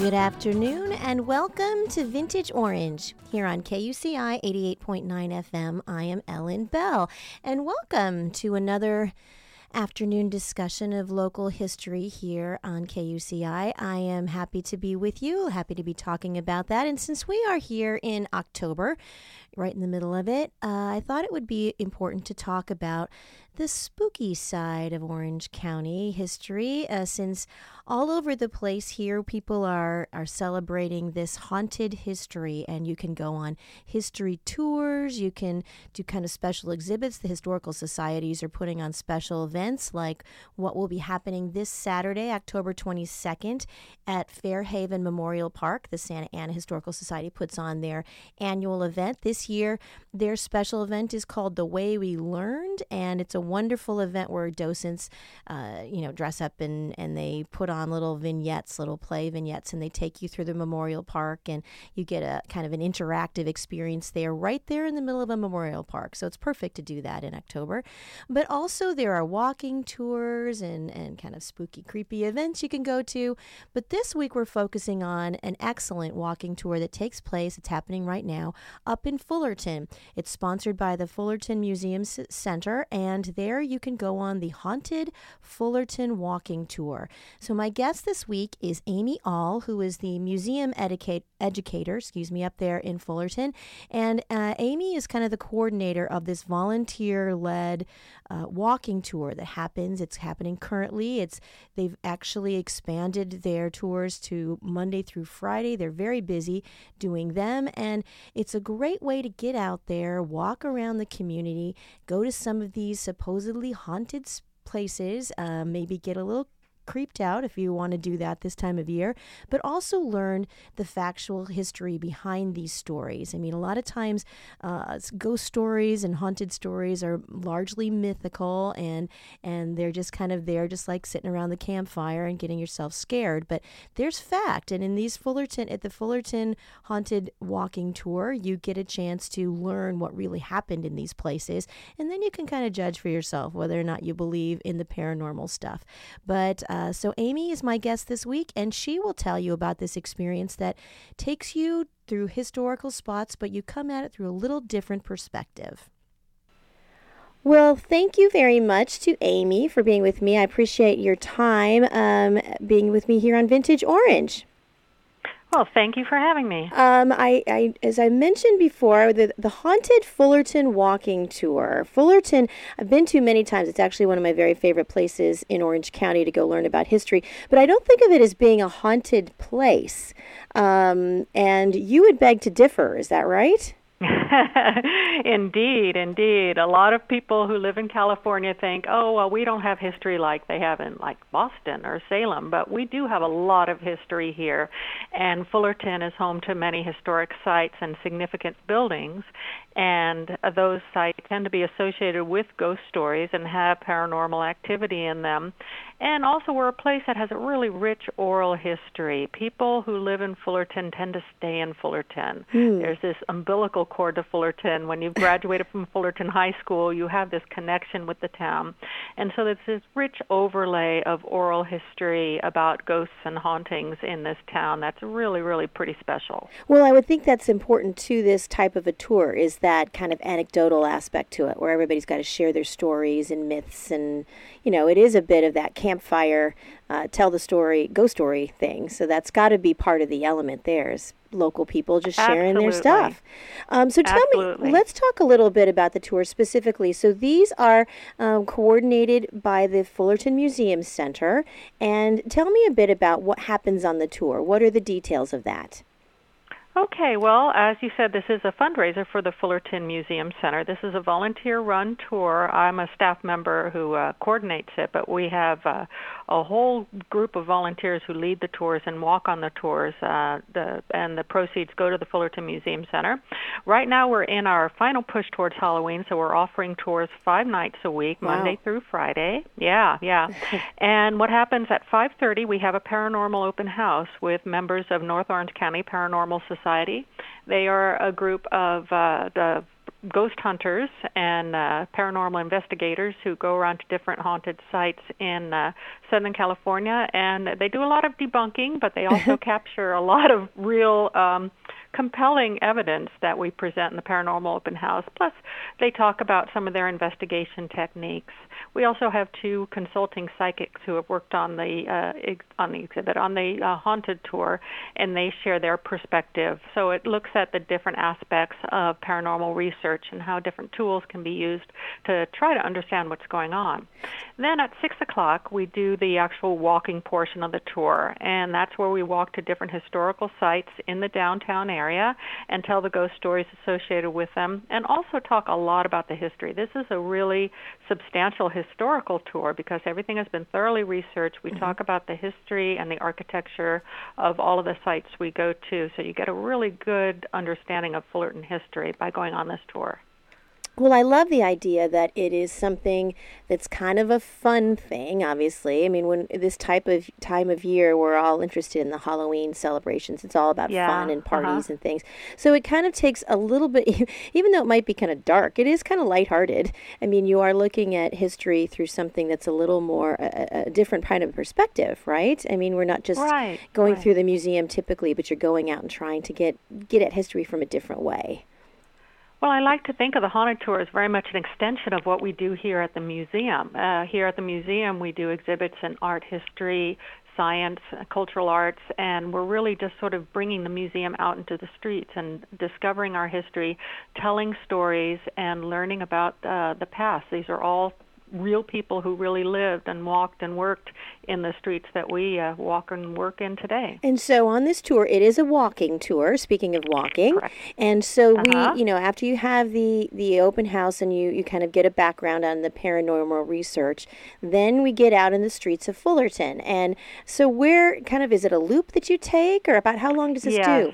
Good afternoon and welcome to Vintage Orange here on KUCI 88.9 FM. I am Ellen Bell and welcome to another afternoon discussion of local history here on KUCI. I am happy to be with you, happy to be talking about that. And since we are here in October, right in the middle of it, uh, I thought it would be important to talk about the spooky side of Orange County history, uh, since all over the place here, people are, are celebrating this haunted history, and you can go on history tours, you can do kind of special exhibits. The historical societies are putting on special events like what will be happening this Saturday, October 22nd, at Fairhaven Memorial Park. The Santa Ana Historical Society puts on their annual event. This year, their special event is called The Way We Learned, and it's a wonderful event where docents, uh, you know, dress up and, and they put on on little vignettes, little play vignettes, and they take you through the memorial park, and you get a kind of an interactive experience there, right there in the middle of a memorial park. So it's perfect to do that in October. But also, there are walking tours and, and kind of spooky, creepy events you can go to. But this week, we're focusing on an excellent walking tour that takes place, it's happening right now, up in Fullerton. It's sponsored by the Fullerton Museum Center, and there you can go on the Haunted Fullerton Walking Tour. So, my guest this week is Amy All, who is the museum educate, educator, excuse me, up there in Fullerton. And uh, Amy is kind of the coordinator of this volunteer led uh, walking tour that happens. It's happening currently. It's They've actually expanded their tours to Monday through Friday. They're very busy doing them. And it's a great way to get out there, walk around the community, go to some of these supposedly haunted places, uh, maybe get a little creeped out if you want to do that this time of year, but also learn the factual history behind these stories. I mean, a lot of times uh, ghost stories and haunted stories are largely mythical and and they're just kind of there just like sitting around the campfire and getting yourself scared, but there's fact and in these Fullerton at the Fullerton haunted walking tour, you get a chance to learn what really happened in these places and then you can kind of judge for yourself whether or not you believe in the paranormal stuff. But uh, uh, so, Amy is my guest this week, and she will tell you about this experience that takes you through historical spots, but you come at it through a little different perspective. Well, thank you very much to Amy for being with me. I appreciate your time um, being with me here on Vintage Orange. Well, thank you for having me. Um, I, I, as I mentioned before, the the haunted Fullerton walking tour. Fullerton, I've been to many times. It's actually one of my very favorite places in Orange County to go learn about history. But I don't think of it as being a haunted place. Um, and you would beg to differ. Is that right? indeed, indeed. A lot of people who live in California think, "Oh, well, we don't have history like they have in like Boston or Salem," but we do have a lot of history here. And Fullerton is home to many historic sites and significant buildings, and those sites tend to be associated with ghost stories and have paranormal activity in them. And also, we're a place that has a really rich oral history. People who live in Fullerton tend to stay in Fullerton. Mm. There's this umbilical cord to Fullerton. When you've graduated from Fullerton High School, you have this connection with the town. And so there's this rich overlay of oral history about ghosts and hauntings in this town that's really, really pretty special. Well, I would think that's important to this type of a tour is that kind of anecdotal aspect to it where everybody's got to share their stories and myths and you know, it is a bit of that campfire, uh, tell the story, ghost story thing. So that's got to be part of the element there is local people just sharing Absolutely. their stuff. Um, so tell Absolutely. me, let's talk a little bit about the tour specifically. So these are um, coordinated by the Fullerton Museum Center. And tell me a bit about what happens on the tour. What are the details of that? Okay, well, as you said, this is a fundraiser for the Fullerton Museum Center. This is a volunteer run tour. I'm a staff member who uh, coordinates it, but we have uh, a whole group of volunteers who lead the tours and walk on the tours, uh, the, and the proceeds go to the Fullerton Museum Center. Right now, we're in our final push towards Halloween, so we're offering tours five nights a week, wow. Monday through Friday. Yeah, yeah. and what happens at 5:30? We have a paranormal open house with members of North Orange County Paranormal Society Society. They are a group of uh, the ghost hunters and uh, paranormal investigators who go around to different haunted sites in uh, Southern California, and they do a lot of debunking, but they also capture a lot of real. Um, compelling evidence that we present in the paranormal open house. Plus, they talk about some of their investigation techniques. We also have two consulting psychics who have worked on the uh, ex- on the exhibit on the uh, haunted tour, and they share their perspective. So it looks at the different aspects of paranormal research and how different tools can be used to try to understand what's going on. Then at six o'clock, we do the actual walking portion of the tour, and that's where we walk to different historical sites in the downtown area and tell the ghost stories associated with them, and also talk a lot about the history. This is a really substantial historical tour because everything has been thoroughly researched. We mm-hmm. talk about the history and the architecture of all of the sites we go to, so you get a really good understanding of Fullerton history by going on this tour. Well, I love the idea that it is something that's kind of a fun thing, obviously. I mean, when this type of time of year, we're all interested in the Halloween celebrations. It's all about yeah. fun and uh-huh. parties uh-huh. and things. So it kind of takes a little bit, even though it might be kind of dark, it is kind of lighthearted. I mean, you are looking at history through something that's a little more, a, a different kind of perspective, right? I mean, we're not just right, going right. through the museum typically, but you're going out and trying to get, get at history from a different way. Well, I like to think of the haunted tour as very much an extension of what we do here at the museum. Uh, here at the museum, we do exhibits in art history, science, cultural arts, and we're really just sort of bringing the museum out into the streets and discovering our history, telling stories, and learning about uh, the past. These are all real people who really lived and walked and worked in the streets that we uh, walk and work in today. And so on this tour, it is a walking tour. Speaking of walking, Correct. and so uh-huh. we, you know, after you have the the open house and you you kind of get a background on the paranormal research, then we get out in the streets of Fullerton. And so where kind of is it a loop that you take, or about how long does this yes. do?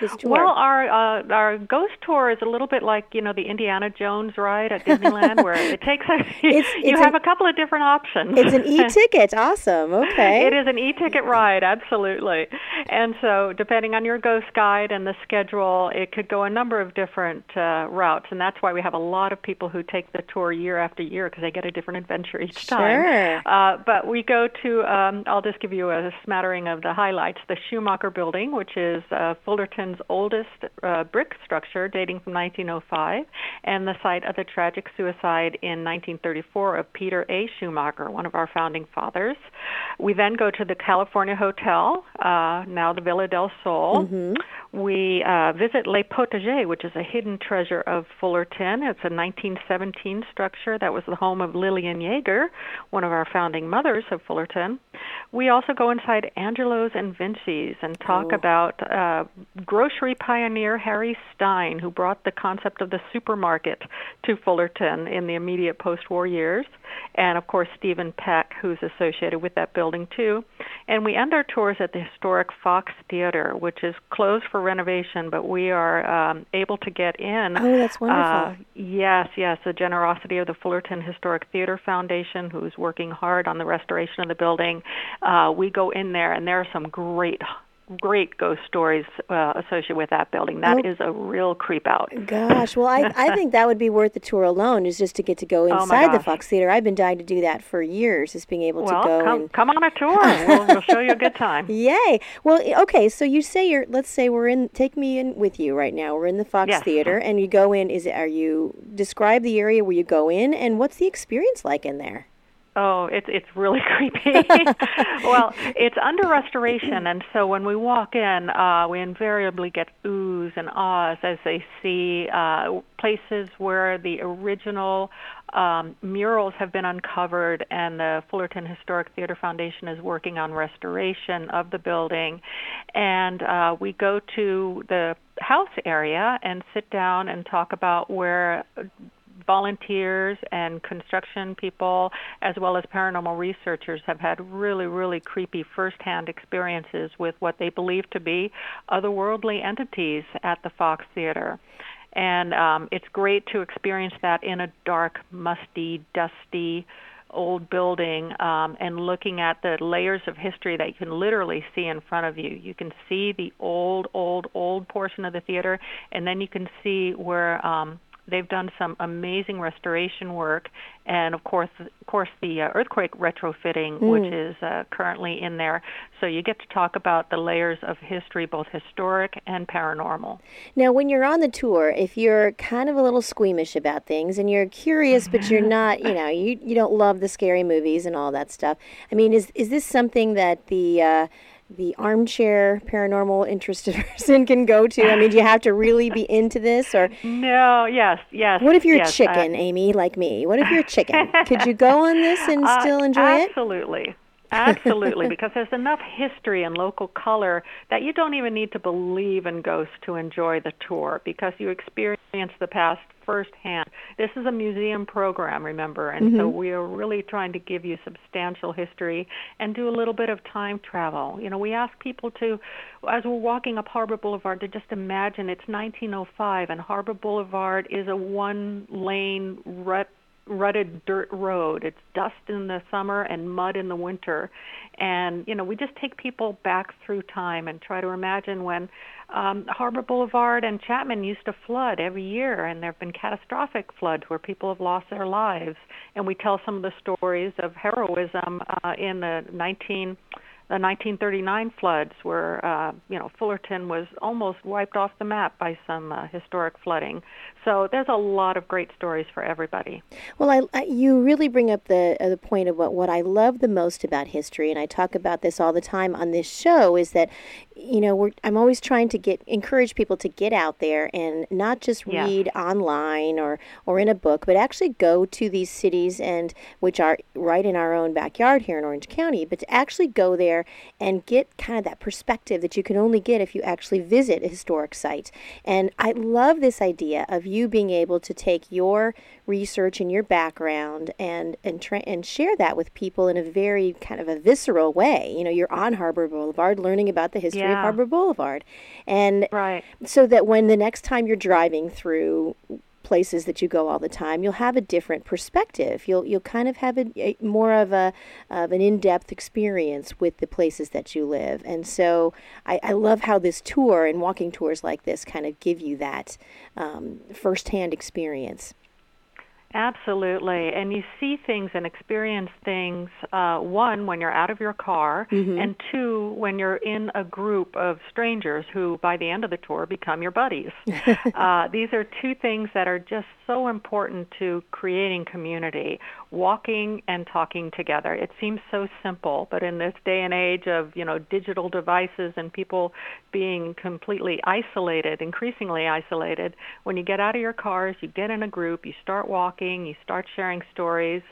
This tour? Well, our uh, our ghost tour is a little bit like you know the Indiana Jones ride at Disneyland, where it takes a, it's, you have an, a couple of different options. It's an e-ticket. awesome. Okay. It is an e-ticket ride, absolutely. And so, depending on your ghost guide and the schedule, it could go a number of different uh, routes, and that's why we have a lot of people who take the tour year after year because they get a different adventure each sure. time. Uh, but we go to, um, I'll just give you a smattering of the highlights: the Schumacher Building, which is uh, Fullerton oldest uh, brick structure dating from 1905 and the site of the tragic suicide in 1934 of Peter A. Schumacher, one of our founding fathers. We then go to the California Hotel, uh, now the Villa del Sol. Mm-hmm. We uh, visit Le Potager, which is a hidden treasure of Fullerton. It's a 1917 structure that was the home of Lillian Yeager, one of our founding mothers of Fullerton. We also go inside Angelo's and Vinci's and talk oh. about uh, grocery pioneer Harry Stein, who brought the concept of the supermarket to Fullerton in the immediate post war years, and of course Stephen Peck, who's associated with that building too. And we end our tours at the historic Fox Theater, which is closed for renovation, but we are um, able to get in. Oh, that's wonderful. Uh, yes, yes, the generosity of the Fullerton Historic Theater Foundation, who's working hard on the restoration of the building. Uh, we go in there, and there are some great great ghost stories uh, associated with that building. That oh. is a real creep out. Gosh, well, I, I think that would be worth the tour alone, is just to get to go Oh, inside the Fox Theater. I've been dying to do that for years, is being able well, to go come, and come on a tour. we'll, we'll show you a good time. Yay! Well, okay. So you say you're. Let's say we're in. Take me in with you right now. We're in the Fox Yes. Theater, and you go in. Is it? Are you describe the area where you go in, and what's the experience like in there? Oh, it's it's really creepy. well, it's under restoration, and so when we walk in, uh, we invariably get oohs and ahs as they see uh, places where the original um, murals have been uncovered, and the Fullerton Historic Theater Foundation is working on restoration of the building. And uh, we go to the house area and sit down and talk about where volunteers and construction people, as well as paranormal researchers, have had really, really creepy firsthand experiences with what they believe to be otherworldly entities at the Fox Theater. And um, it's great to experience that in a dark, musty, dusty, old building um, and looking at the layers of history that you can literally see in front of you. You can see the old, old, old portion of the theater, and then you can see where um, They've done some amazing restoration work, and of course, of course, the uh, earthquake retrofitting, mm. which is uh, currently in there. So you get to talk about the layers of history, both historic and paranormal. Now, when you're on the tour, if you're kind of a little squeamish about things and you're curious, but you're not, you know, you you don't love the scary movies and all that stuff. I mean, is is this something that the uh, the armchair paranormal interested person can go to? I mean, do you have to really be into this or No, yes, yes. What if you're yes, a chicken, uh, Amy, like me? What if you're a chicken? Could you go on this and uh, still enjoy absolutely. it? Absolutely. Absolutely, because there's enough history and local color that you don't even need to believe in ghosts to enjoy the tour because you experience the past firsthand. This is a museum program, remember, and mm-hmm. so we are really trying to give you substantial history and do a little bit of time travel. You know, we ask people to, as we're walking up Harbor Boulevard, to just imagine it's 1905 and Harbor Boulevard is a one lane rut rutted dirt road. It's dust in the summer and mud in the winter. And, you know, we just take people back through time and try to imagine when um, Harbor Boulevard and Chapman used to flood every year, and there have been catastrophic floods where people have lost their lives. And we tell some of the stories of heroism uh, in the 19- the 1939 floods, where uh, you know Fullerton was almost wiped off the map by some uh, historic flooding. So there's a lot of great stories for everybody. Well, I, I you really bring up the uh, the point of what what I love the most about history, and I talk about this all the time on this show, is that you know we're, I'm always trying to get encourage people to get out there and not just read yeah. online or or in a book, but actually go to these cities and which are right in our own backyard here in Orange County, but to actually go there there and get kind of that perspective that you can only get if you actually visit a historic site. And I love this idea of you being able to take your research and your background and and tra- and share that with people in a very kind of a visceral way. You know, you're on Harbor Boulevard learning about the history yeah. of Harbor Boulevard. And right. so that when the next time you're driving through places that you go all the time, you'll have a different perspective. You'll you'll kind of have a, a more of a of an in-depth experience with the places that you live. And so I, I love how this tour and walking tours like this kind of give you that um, firsthand experience. Absolutely. And you see things and experience things, uh, one, when you're out of your car, mm-hmm. and two, when you're in a group of strangers who, by the end of the tour, become your buddies. uh, these are two things that are just so important to creating community, walking and talking together. It seems so simple, but in this day and age of, you know, digital devices and people being completely isolated, increasingly isolated, when you get out of your cars, you get in a group, you start walking, you start sharing stories,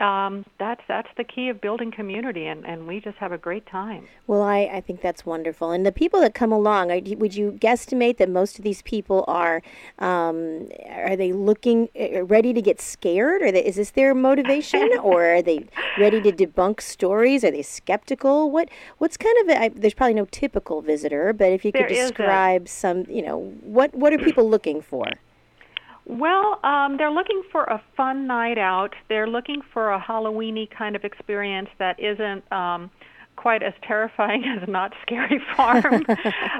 um, that's that's the key of building community, and, and we just have a great time. Well, I, I think that's wonderful. And the people that come along, would you guesstimate that most of these people are um, are they looking uh, uh, ready to get scared, or they, is this their motivation, or are they ready to debunk stories? Are they skeptical? What what's kind of a, I, there's probably no typical visitor, but if you could there describe some, you know, what what are people looking for? Well, um, they're looking for a fun night out. They're looking for a Halloweeny kind of experience that isn't um, quite as terrifying as Knott's Scary Farm.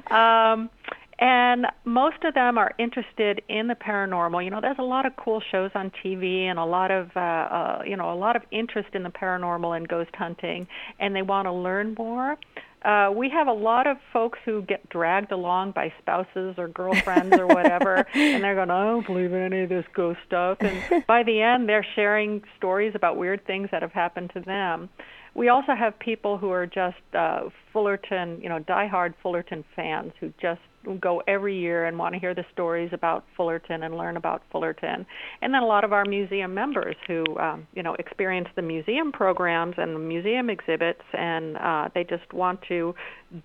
um, and most of them are interested in the paranormal. You know, there's a lot of cool shows on TV and a lot of uh, uh, you know a lot of interest in the paranormal and ghost hunting, and they want to learn more. Uh, we have a lot of folks who get dragged along by spouses or girlfriends or whatever, and they're going, I don't believe in any of this ghost stuff. And by the end, they're sharing stories about weird things that have happened to them. We also have people who are just uh, Fullerton, you know, diehard Fullerton fans who just go every year and want to hear the stories about Fullerton and learn about Fullerton. And then a lot of our museum members who, um, you know, experience the museum programs and the museum exhibits, and uh, they just want to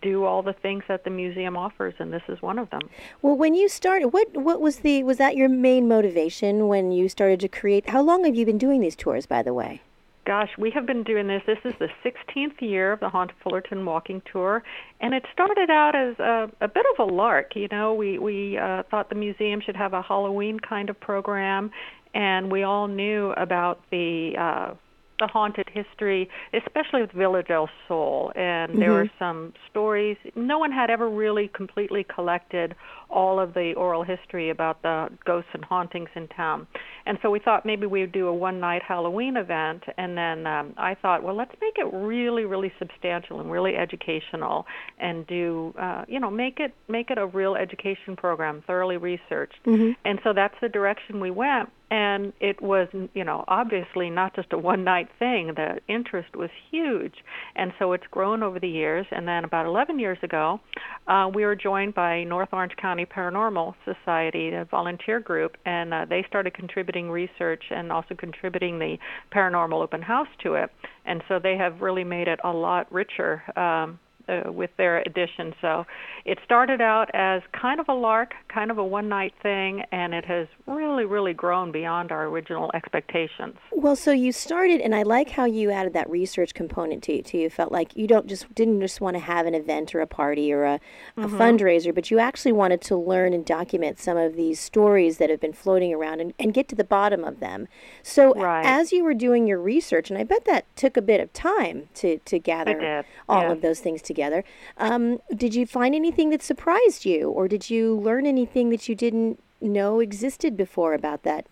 do all the things that the museum offers, and this is one of them. Well, when you started, what what was the was that your main motivation when you started to create? How long have you been doing these tours, by the way? Gosh, we have been doing this. This is the 16th year of the Haunted Fullerton Walking Tour, and it started out as a, a bit of a lark. You know, we we uh, thought the museum should have a Halloween kind of program, and we all knew about the uh, the haunted history, especially with Villa del Sol. And mm-hmm. there were some stories. No one had ever really completely collected all of the oral history about the ghosts and hauntings in town. And so we thought maybe we would do a one night Halloween event. And then um, I thought, well, let's make it really, really substantial and really educational and do, uh, you know, make it, make it a real education program, thoroughly researched. Mm-hmm. And so that's the direction we went and it was you know obviously not just a one night thing. The interest was huge. And so it's grown over the years. And then about 11 years ago uh, we were joined by north orange county paranormal society a volunteer group. And uh, they started contributing research and also contributing the paranormal open house to it. And so they have really made it a lot richer um, uh, with their edition. So it started out as kind of a lark, kind of a one night thing, and it has really, really grown beyond our original expectations. Well, so you started, and I like how you added that research component to, to you. Felt like you don't just didn't just want to have an event or a party or a, a mm-hmm. fundraiser, but you actually wanted to learn and document some of these stories that have been floating around and, and get to the bottom of them. So right. as you were doing your research, and I bet that took a bit of time to, to gather all yes. of those things together together. Um, did you find anything that surprised you, or did you learn anything that you didn't know existed before about that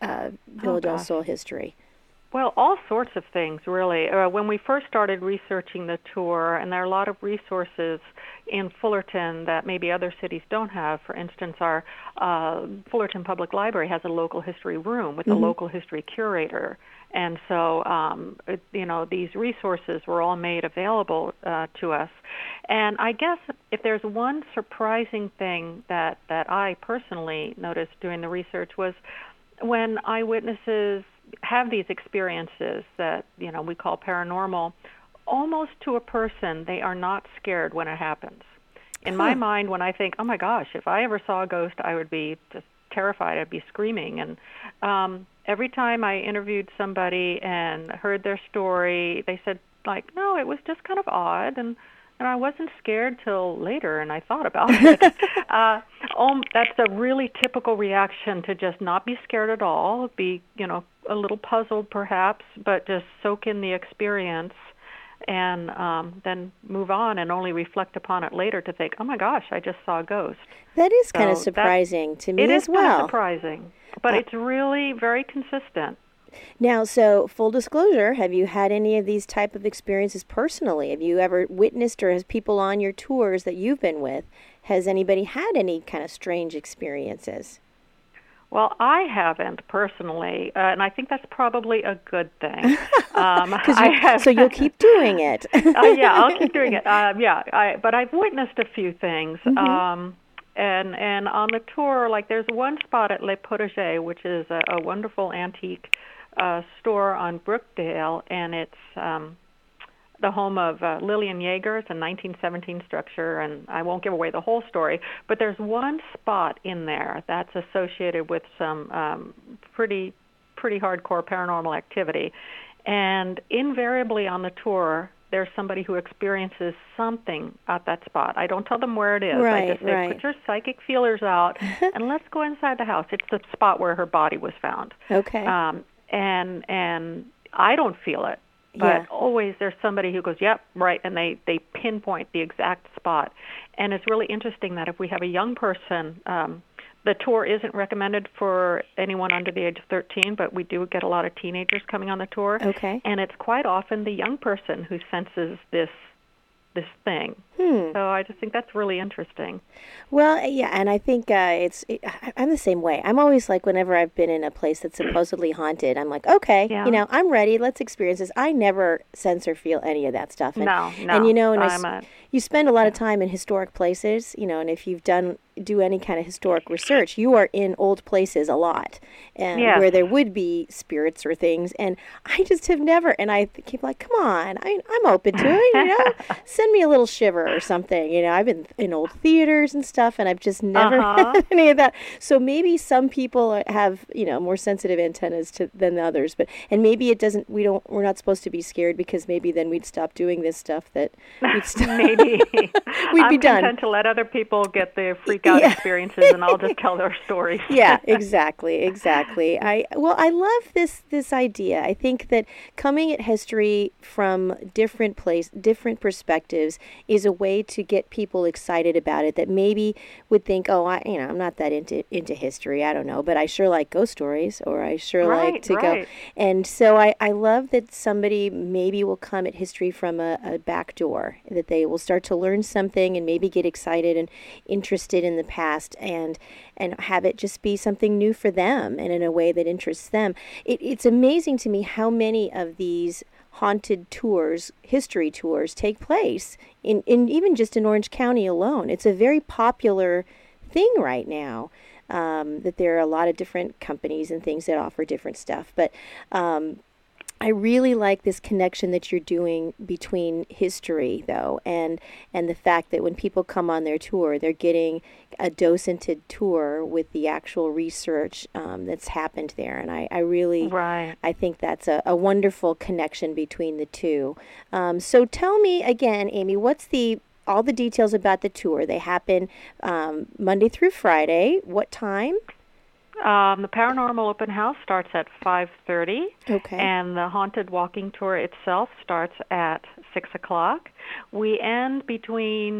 uh, Villa oh, del Sol history? Well, all sorts of things, really. Uh, when we first started researching the tour, and there are a lot of resources in Fullerton that maybe other cities don't have. For instance, our uh, Fullerton Public Library has a local history room with mm-hmm. a local history curator and so um, it, you know these resources were all made available uh, to us. And I guess if there's one surprising thing that that I personally noticed doing the research was when eyewitnesses have these experiences that you know we call paranormal almost to a person they are not scared when it happens. In my mind when i think oh my gosh if i ever saw a ghost i would be just terrified. I'd be screaming. And um every time I interviewed somebody and heard their story, they said like, "No, it was just kind of odd," and and I wasn't scared till later, and I thought about it. uh, um, that's a really typical reaction to just not be scared at all, be you know a little puzzled perhaps, but just soak in the experience and um, then move on and only reflect upon it later to think, oh my gosh, I just saw a ghost. That is so kind of surprising to me it as well. Kind of surprising but uh, it's really very consistent. Now, so full disclosure, have you had any of these type of experiences personally? Have you ever witnessed or has people on your tours that you've been with, has anybody had any kind of strange experiences? Well, I haven't personally, uh, and I think that's probably a good thing. Um, so you'll keep doing it. uh, yeah, I'll keep doing it. Um, yeah, I, but I've witnessed a few things. Mm-hmm. Um, and and on the tour, like there's one spot at Le Potager, which is a, a wonderful antique uh, store on Brookdale, and it's um, the home of uh, Lillian Yeager. It's a 1917 structure, and I won't give away the whole story, but there's one spot in there that's associated with some um, pretty pretty hardcore paranormal activity, and invariably on the tour there's somebody who experiences something at that spot. I don't tell them where it is. Right, I just say, right. put your psychic feelers out and let's go inside the house. It's the spot where her body was found. Okay. Um, and and I don't feel it, but Yeah. always there's somebody who goes, "Yep, right," and they they pinpoint the exact spot. And it's really interesting that if we have a young person, um, the tour isn't recommended for anyone under the age of 13, but we do get a lot of teenagers coming on the tour. Okay. And it's quite often the young person who senses this this thing. Hmm. So I just think that's really interesting. Well, yeah, and I think uh, it's. It, I'm the same way. I'm always like, whenever I've been in a place that's supposedly haunted, I'm like, okay, Yeah. you know, I'm ready. Let's experience this. I never sense or feel any of that stuff. And, No, no. And you know, and I I'm a, you spend a lot of time in historic places, you know, and if you've done do any kind of historic research, you are in old places a lot, and Yes. where there would be spirits or things. And I just have never. And I keep like, come on, I, I'm open to it. You know, send me a little shiver or something. You know, I've been in old theaters and stuff, and I've just never Uh-huh. had any of that. So maybe some people have you know more sensitive antennas to than others, but and maybe it doesn't. We don't. We're not supposed to be scared because maybe then we'd stop doing this stuff that we'd stop. maybe We'd I'm be done. content to let other people get the freak out Yeah. experiences, and I'll just tell their stories. yeah exactly exactly i well i love this this idea i think that coming at history from different place different perspectives is a way to get people excited about it that maybe would think oh i you know i'm not that into into history i don't know but i sure like ghost stories or i sure like Right, to go right. and so I, I love that somebody maybe will come at history from a, a back door, that they will start to learn something and maybe get excited and interested in the past and and have it just be something new for them and in a way that interests them. It, it's amazing to me how many of these haunted tours, history tours, take place in, in even just in Orange County alone. It's a very popular thing right now um, that there are a lot of different companies and things that offer different stuff. But um, I really like this connection that you're doing between history, though, and and the fact that when people come on their tour, they're getting a docented tour with the actual research um, that's happened there. And I, I really, Right. I think that's a, a wonderful connection between the two. Um, so tell me again, Amy, what's the all the details about the tour? They happen um, Monday through Friday. What time? Um, the paranormal open house starts at 5:30, Okay. and the haunted walking tour itself starts at six o'clock. We end between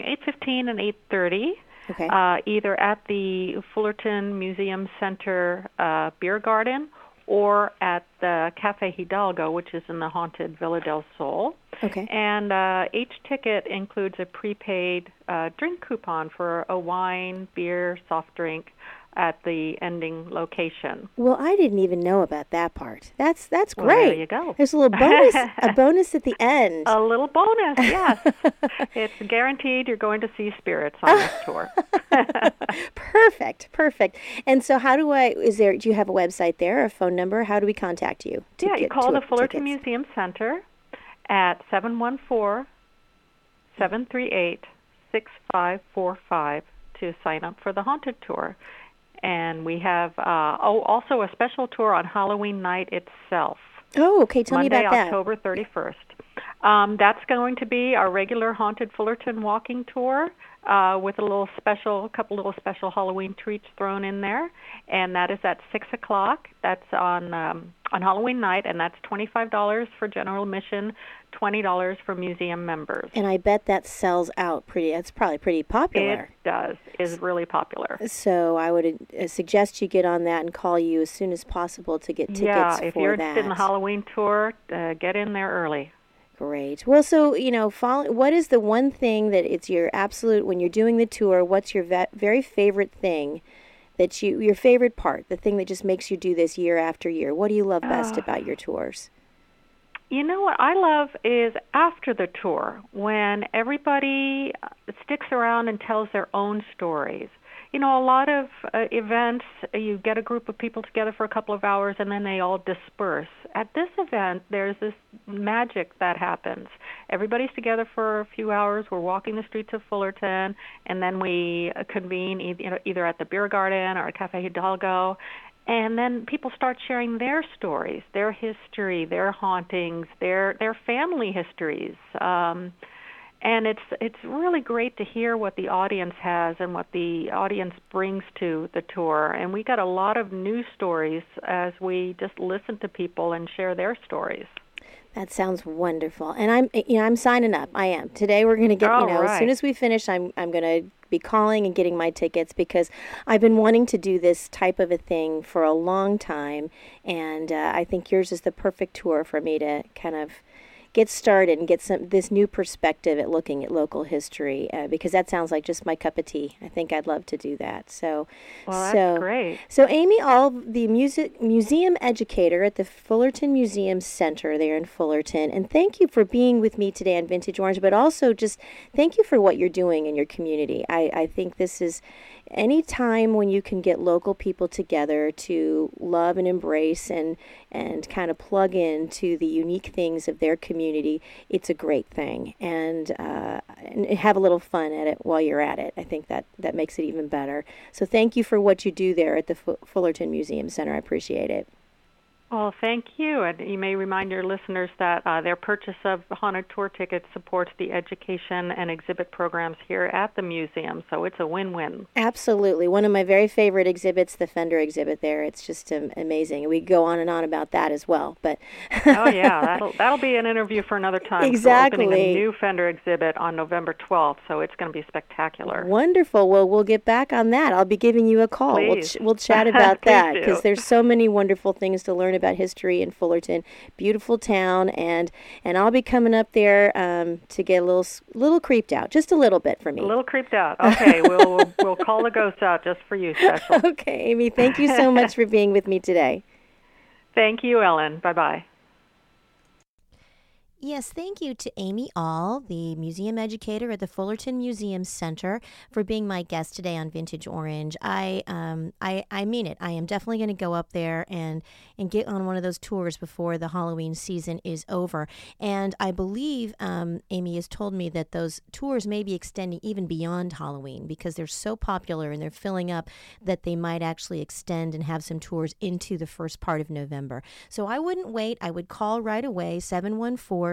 mm, 8:15 and 8:30. okay. uh, either at the Fullerton Museum Center uh, beer garden or at the Cafe Hidalgo, which is in the haunted Villa del Sol. okay. And uh, each ticket includes a prepaid uh, drink coupon for a wine, beer, soft drink at the ending location. Well, I didn't even know about that part. That's that's Well, great. there you go. There's a little bonus, a bonus at the end. A little bonus, yes. it's guaranteed you're going to see spirits on this tour. perfect, perfect. And so, how do I? Is there? Do you have a website there, a phone number? How do we contact you? to yeah, you call to the Fullerton tickets? Museum Center at 714 738 6545 to sign up for the haunted tour. And we have uh, oh also a special tour on Halloween night itself. Oh, okay. Tell Monday, me about that. October 31st. Um, that's going to be our regular haunted Fullerton walking tour uh, with a little special, a couple little special Halloween treats thrown in there, and that is at six o'clock. That's on um, on Halloween night, and that's twenty five dollars for general admission, twenty dollars for museum members. And I bet that sells out pretty. That's probably pretty popular. It does is really popular. So I would uh, suggest you get on that and call you as soon as possible to get tickets yeah, if for you're that. interested in the Halloween tour, uh, get in there early. Great. Well, so you know, follow, what is the one thing that it's your absolute when you're doing the tour? What's your ve- very favorite thing that you your favorite part? The thing that just makes you do this year after year. What do you love best Ah. about your tours? You know what I love is after the tour when everybody uh, sticks around and tells their own stories. You know, a lot of uh, events, uh, you get a group of people together for a couple of hours and then they all disperse. At this event, there's this magic that happens. Everybody's together for a few hours. We're walking the streets of Fullerton, and then we uh, convene either at the beer garden or Cafe Hidalgo, and then people start sharing their stories, their history, their hauntings, their their family histories. Um, and it's it's really great to hear what the audience has and what the audience brings to the tour. And we got a lot of new stories as we just listen to people and share their stories. That sounds wonderful, and I'm you know I'm signing up. I am today. We're going to get All you know right. as soon as we finish, I'm I'm going to be calling and getting my tickets because I've been wanting to do this type of a thing for a long time, and uh, I think yours is the perfect tour for me to kind of get started and get some this new perspective at looking at local history uh, because that sounds like just my cup of tea. I think I'd love to do that. So, Well, that's so great. so Amy All, the music museum educator at the Fullerton Museum Center there in Fullerton, and thank you for being with me today on Vintage Orange, but also just thank you for what you're doing in your community. I, I think this is any time when you can get local people together to love and embrace and and kind of plug into the unique things of their community, it's a great thing. And, uh, and have a little fun at it while you're at it. I think that that makes it even better. So thank you for what you do there at the Fu- Fullerton Museum Center. I appreciate it. Well, thank you. And you may remind your listeners that uh, their purchase of haunted tour tickets supports the education and exhibit programs here at the museum. So it's a win win. Absolutely. One of my very favorite exhibits, the Fender exhibit there. It's just um, amazing. We go on and on about that as well. But oh yeah, that'll that'll be an interview for another time. Exactly. We're opening a new Fender exhibit on November 12th, so it's going to be spectacular. Wonderful. Well, we'll get back on that. I'll be giving you a call. We'll, Please. ch- we'll chat about that because there's so many wonderful things to learn about history in Fullerton. Beautiful town, and and I'll be coming up there um, to get a little little creeped out, just a little bit for me. A little creeped out. Okay, we'll we'll, we'll call the ghost out just for you, special. Okay, Amy. Thank you so much for being with me today. Thank you, Ellen. Bye bye. Yes, thank you to Amy All, the museum educator at the Fullerton Museum Center, for being my guest today on Vintage Orange. I um I, I mean it. I am definitely going to go up there and and get on one of those tours before the Halloween season is over. And I believe um, Amy has told me that those tours may be extending even beyond Halloween because they're so popular and they're filling up that they might actually extend and have some tours into the first part of November. So I wouldn't wait. I would call right away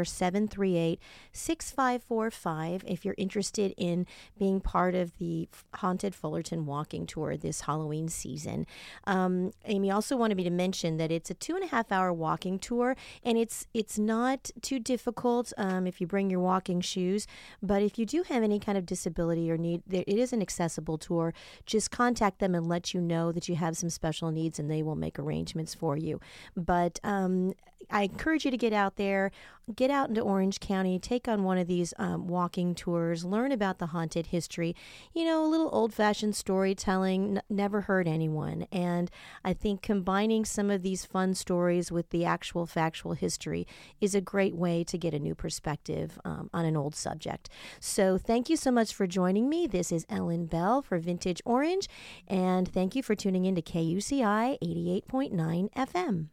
714 738 6545 if you're interested in being part of the Haunted Fullerton Walking Tour this Halloween season. Um, Amy also wanted me to mention that it's a two and a half hour walking tour and it's it's not too difficult um, if you bring your walking shoes. But if you do have any kind of disability or need, there, it is an accessible tour. Just contact them and let you know that you have some special needs and they will make arrangements for you. But um, I encourage you to get out there, get out into Orange County, take on one of these um, walking tours, learn about the haunted history. You know, a little old fashioned storytelling n- never hurt anyone. And I think combining some of these fun stories with the actual factual history is a great way to get a new perspective um, on an old subject. So thank you so much for joining me. This is Ellen Bell for Vintage Orange. And thank you for tuning in to KUCI 88.9 FM.